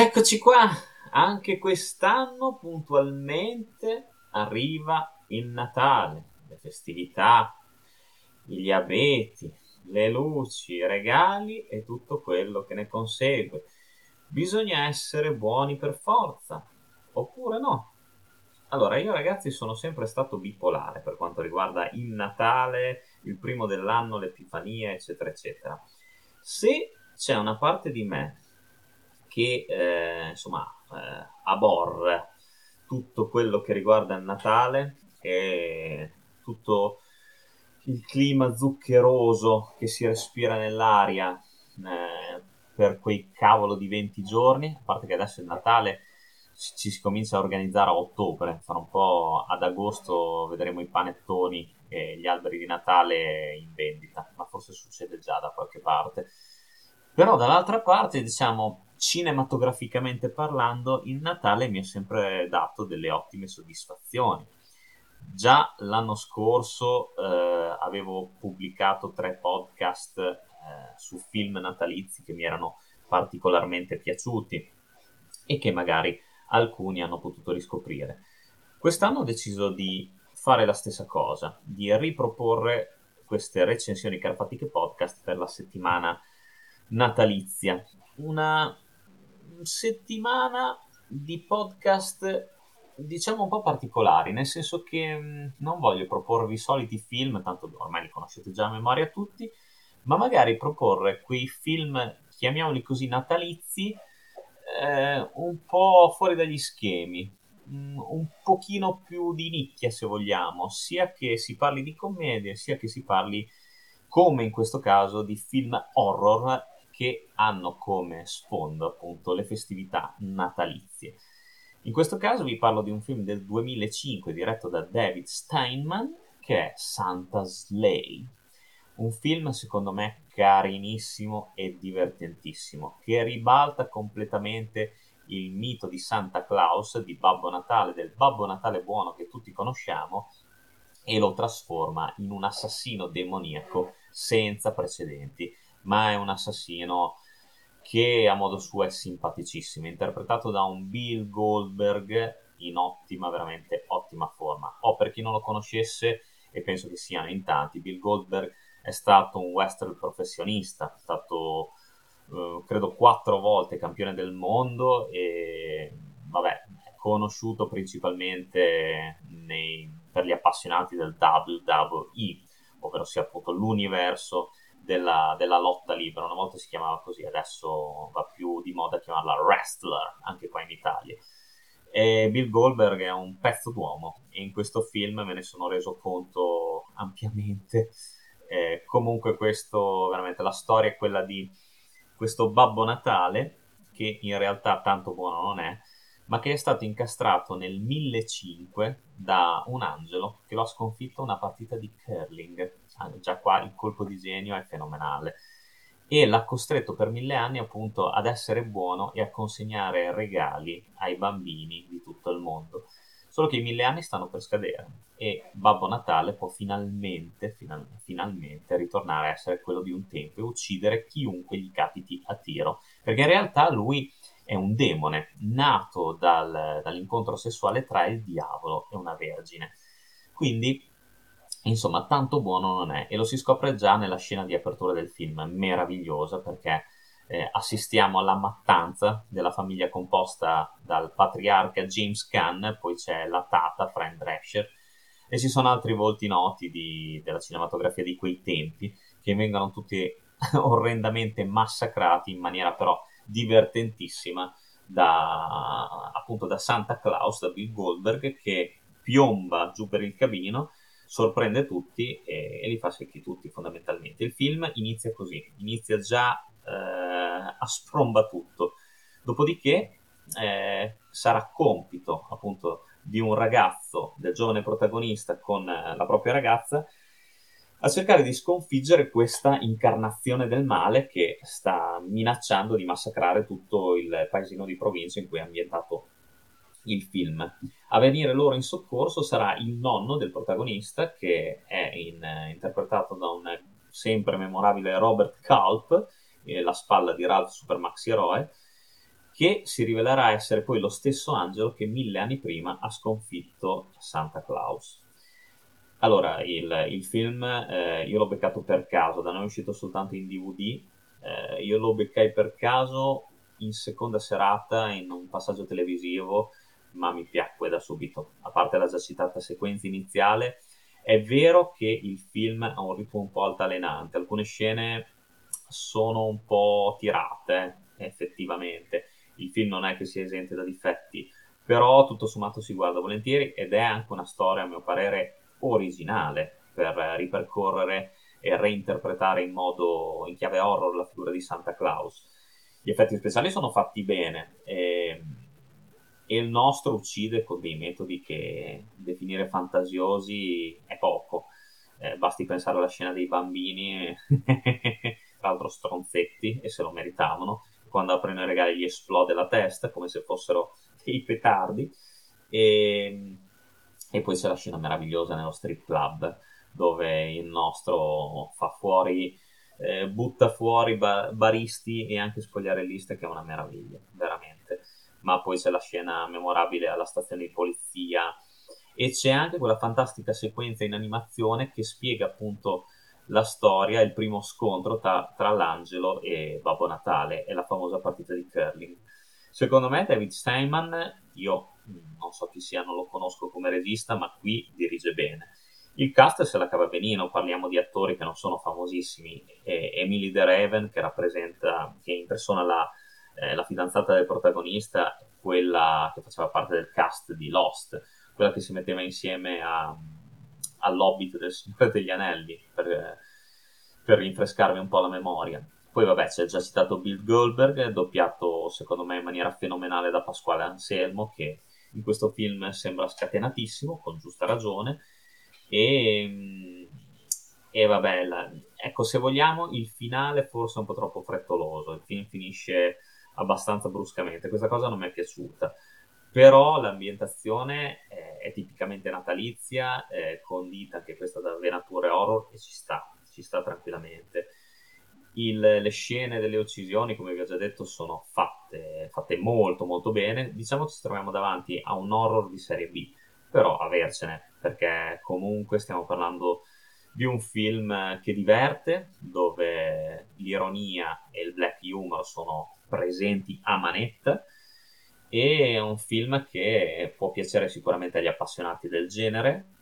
Eccoci qua, anche quest'anno puntualmente arriva il Natale, le festività, gli abeti, le luci, i regali e tutto quello che ne consegue. Bisogna essere buoni per forza, oppure no. Allora, io ragazzi sono sempre stato bipolare per quanto riguarda il Natale, il primo dell'anno, l'Epifania, eccetera, eccetera. Se c'è una parte di me che eh, insomma eh, aborre tutto quello che riguarda il Natale e tutto il clima zuccheroso che si respira nell'aria eh, per quei cavolo di 20 giorni, a parte che adesso il Natale ci si comincia a organizzare a ottobre, fra un po' ad agosto vedremo i panettoni e gli alberi di Natale in vendita, ma forse succede già da qualche parte. Però dall'altra parte, diciamo, cinematograficamente parlando, il Natale mi ha sempre dato delle ottime soddisfazioni. Già l'anno scorso eh, avevo pubblicato tre podcast eh, su film natalizi che mi erano particolarmente piaciuti e che magari alcuni hanno potuto riscoprire. Quest'anno ho deciso di fare la stessa cosa, di riproporre queste recensioni carpatiche podcast per la settimana natalizia. Una settimana di podcast diciamo un po' particolari, nel senso che mm, non voglio proporvi i soliti film, tanto ormai li conoscete già a memoria tutti, ma magari proporre quei film, chiamiamoli così, natalizi, eh, un po' fuori dagli schemi, mm, un pochino più di nicchia se vogliamo, sia che si parli di commedie, sia che si parli, come in questo caso, di film horror che hanno come sfondo appunto le festività natalizie. In questo caso vi parlo di un film del 2005 diretto da David Steinman che è Santa's Slay, un film secondo me carinissimo e divertentissimo che ribalta completamente il mito di Santa Claus, di Babbo Natale, del Babbo Natale buono che tutti conosciamo e lo trasforma in un assassino demoniaco senza precedenti ma è un assassino che a modo suo è simpaticissimo, interpretato da un Bill Goldberg in ottima, veramente ottima forma. O per chi non lo conoscesse, e penso che siano in tanti, Bill Goldberg è stato un western professionista, è stato eh, credo quattro volte campione del mondo e vabbè, è conosciuto principalmente nei, per gli appassionati del WWE, ovvero sia appunto l'universo della, della, lotta libera. Una volta si chiamava così, adesso va più di moda chiamarla wrestler, anche qua in Italia. E Bill Goldberg è un pezzo d'uomo e in questo film me ne sono reso conto ampiamente. Eh, comunque questo, veramente, la storia è quella di questo Babbo Natale, che in realtà tanto buono non è, ma che è stato incastrato nel 1500 da un angelo che lo ha sconfitto una partita di curling già qua il colpo di genio è fenomenale e l'ha costretto per mille anni appunto ad essere buono e a consegnare regali ai bambini di tutto il mondo. Solo che i mille anni stanno per scadere e Babbo Natale può finalmente, final, finalmente ritornare a essere quello di un tempo e uccidere chiunque gli capiti a tiro. Perché in realtà lui è un demone nato dal, dall'incontro sessuale tra il diavolo e una vergine. Quindi Insomma, tanto buono non è e lo si scopre già nella scena di apertura del film, meravigliosa perché eh, assistiamo alla mattanza della famiglia composta dal patriarca James Caan, poi c'è la tata Fran Drescher e ci sono altri volti noti di, della cinematografia di quei tempi che vengono tutti orrendamente massacrati in maniera però divertentissima da, appunto da Santa Claus, da Bill Goldberg che piomba giù per il cabino sorprende tutti e, e li fa secchi tutti fondamentalmente. Il film inizia così, inizia già eh, a spromba tutto, dopodiché eh, sarà compito appunto di un ragazzo, del giovane protagonista con la propria ragazza, a cercare di sconfiggere questa incarnazione del male che sta minacciando di massacrare tutto il paesino di provincia in cui è ambientato il film. A venire loro in soccorso sarà il nonno del protagonista, che è in, interpretato da un sempre memorabile Robert Culp, eh, la spalla di Ralph Super Maxi Eroe, che si rivelerà essere poi lo stesso angelo che mille anni prima ha sconfitto Santa Claus. Allora, il, il film eh, io l'ho beccato per caso, da noi è uscito soltanto in DVD, eh, io lo beccai per caso in seconda serata in un passaggio televisivo, ma mi piacque da subito, a parte la già citata sequenza iniziale. È vero che il film ha un ritmo un po' altalenante, alcune scene sono un po' tirate, effettivamente. Il film non è che sia esente da difetti, però tutto sommato si guarda volentieri ed è anche una storia, a mio parere, originale per ripercorrere e reinterpretare in modo in chiave horror la figura di Santa Claus. Gli effetti speciali sono fatti bene e, e il nostro uccide con dei metodi che definire fantasiosi è poco. Eh, basti pensare alla scena dei bambini, tra l'altro stronzetti, e se lo meritavano, quando aprono i regali gli esplode la testa come se fossero dei petardi. E, e poi c'è la scena meravigliosa nello strip club dove il nostro fa fuori, eh, butta fuori ba- baristi e anche spogliarelliste che è una meraviglia, veramente. Ma poi c'è la scena memorabile alla stazione di polizia e c'è anche quella fantastica sequenza in animazione che spiega appunto la storia, il primo scontro tra, tra l'angelo e Babbo Natale e la famosa partita di curling. Secondo me David Steinman, io non so chi sia, non lo conosco come regista, ma qui dirige bene. Il cast se la cava benino, parliamo di attori che non sono famosissimi. E Emily De Raven, che rappresenta, che impersona la, eh, la fidanzata del protagonista, quella che faceva parte del cast di Lost, quella che si metteva insieme a, all'Hobbit del Signore degli Anelli, per, per rinfrescarmi un po' la memoria. Poi vabbè, c'è già citato Bill Goldberg, doppiato secondo me in maniera fenomenale da Pasquale Anselmo, che in questo film sembra scatenatissimo, con giusta ragione, e, e vabbè, la, ecco, se vogliamo, il finale forse è un po' troppo frettoloso, il film finisce abbastanza bruscamente, questa cosa non mi è piaciuta, però l'ambientazione è, è tipicamente natalizia, è condita anche questa da avventure horror e ci sta, ci sta tranquillamente il, le scene delle uccisioni, come vi ho già detto, sono fatte, fatte molto molto bene. Diciamo che ci troviamo davanti a un horror di serie B, però avercene, perché comunque stiamo parlando di un film che diverte, dove l'ironia e il black humor sono presenti a manetta, e è un film che può piacere sicuramente agli appassionati del genere,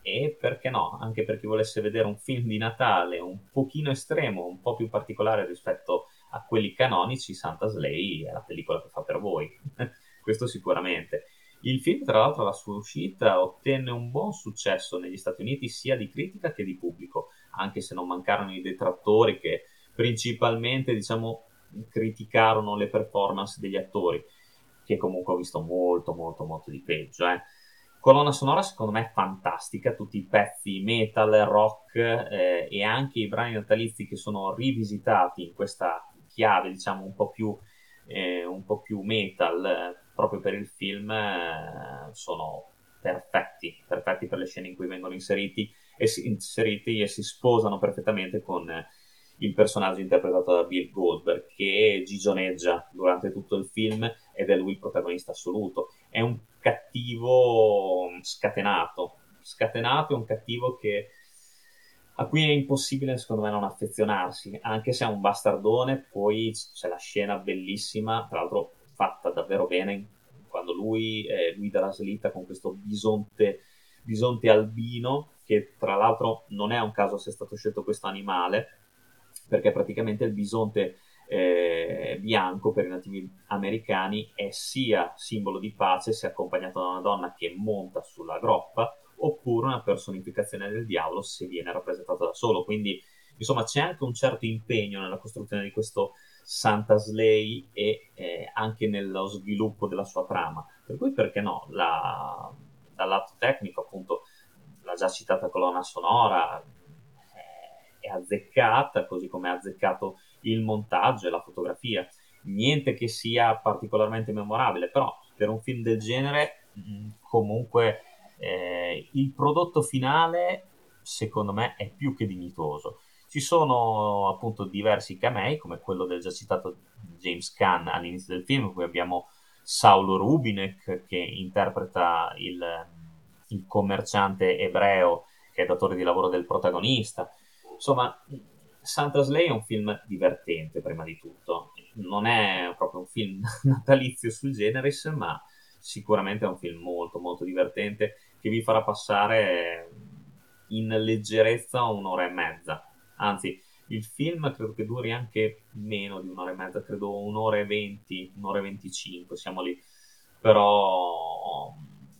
e perché no, anche per chi volesse vedere un film di Natale un pochino estremo, un po' più particolare rispetto a quelli canonici, Santa Slay è la pellicola che fa per voi, questo sicuramente. Il film, tra l'altro, alla sua uscita ottenne un buon successo negli Stati Uniti sia di critica che di pubblico, anche se non mancarono i detrattori che principalmente, diciamo, criticarono le performance degli attori, che comunque ho visto molto, molto, molto di peggio, eh colonna sonora secondo me è fantastica, tutti i pezzi metal, rock eh, e anche i brani natalizi che sono rivisitati in questa chiave diciamo un po' più, eh, un po più metal eh, proprio per il film eh, sono perfetti, perfetti per le scene in cui vengono inseriti e si, inseriti e si sposano perfettamente con il personaggio interpretato da Bill Goldberg che gigioneggia durante tutto il film ed è lui il protagonista assoluto. È un cattivo scatenato, scatenato è un cattivo che, a cui è impossibile secondo me non affezionarsi, anche se è un bastardone, poi c'è la scena bellissima, tra l'altro fatta davvero bene, quando lui eh, guida la slitta con questo bisonte, bisonte albino, che tra l'altro non è un caso se è stato scelto questo animale, perché praticamente il bisonte eh, bianco per i nativi americani è sia simbolo di pace se accompagnato da una donna che monta sulla groppa oppure una personificazione del diavolo se viene rappresentato da solo. Quindi, insomma, c'è anche un certo impegno nella costruzione di questo Santa Slay e eh, anche nello sviluppo della sua trama. Per cui, perché no? La, dal lato tecnico, appunto, la già citata colonna sonora eh, è azzeccata, così come è azzeccato il montaggio e la fotografia. Niente che sia particolarmente memorabile, però per un film del genere mm, comunque eh, il prodotto finale secondo me è più che dignitoso. Ci sono appunto diversi camei, come quello del già citato James Caan all'inizio del film, qui abbiamo Saulo Rubinek che interpreta il, il commerciante ebreo che è datore di lavoro del protagonista. Insomma, Santa Slay è un film divertente prima di tutto, non è proprio un film natalizio sul generis, ma sicuramente è un film molto molto divertente che vi farà passare in leggerezza un'ora e mezza. Anzi, il film credo che duri anche meno di un'ora e mezza, credo un'ora e venti, un'ora e venticinque, siamo lì. Però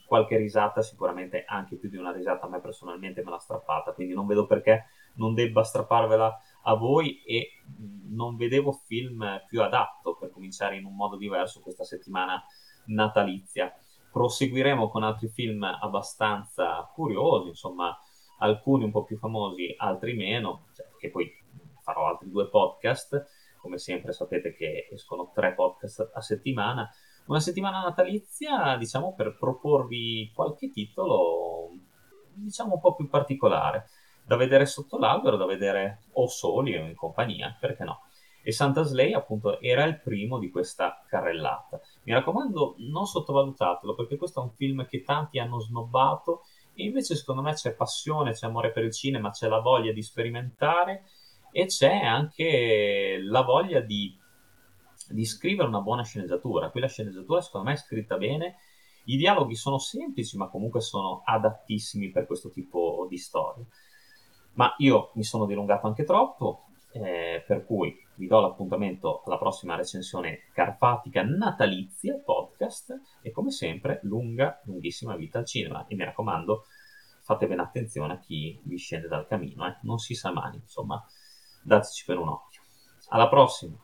qualche risata, sicuramente anche più di una risata, a me personalmente me l'ha strappata, quindi non vedo perché non debba strapparvela a voi e non vedevo film più adatto per cominciare in un modo diverso questa settimana natalizia. Proseguiremo con altri film abbastanza curiosi, insomma, alcuni un po' più famosi, altri meno, cioè, che poi farò altri due podcast, come sempre sapete che escono tre podcast a settimana. Una settimana natalizia, diciamo, per proporvi qualche titolo, diciamo, un po' più particolare, da vedere sotto l'albero, da vedere o soli o in compagnia, perché no? E Santa Slay appunto era il primo di questa carrellata. Mi raccomando, non sottovalutatelo perché questo è un film che tanti hanno snobbato e invece secondo me c'è passione, c'è amore per il cinema, c'è la voglia di sperimentare e c'è anche la voglia di, di scrivere una buona sceneggiatura. Qui la sceneggiatura secondo me è scritta bene, i dialoghi sono semplici ma comunque sono adattissimi per questo tipo di storia. Ma io mi sono dilungato anche troppo, eh, per cui vi do l'appuntamento alla prossima recensione carpatica natalizia podcast e come sempre lunga, lunghissima vita al cinema e mi raccomando fate bene attenzione a chi vi scende dal camino, eh? non si sa mai, insomma dateci per un occhio. Alla prossima!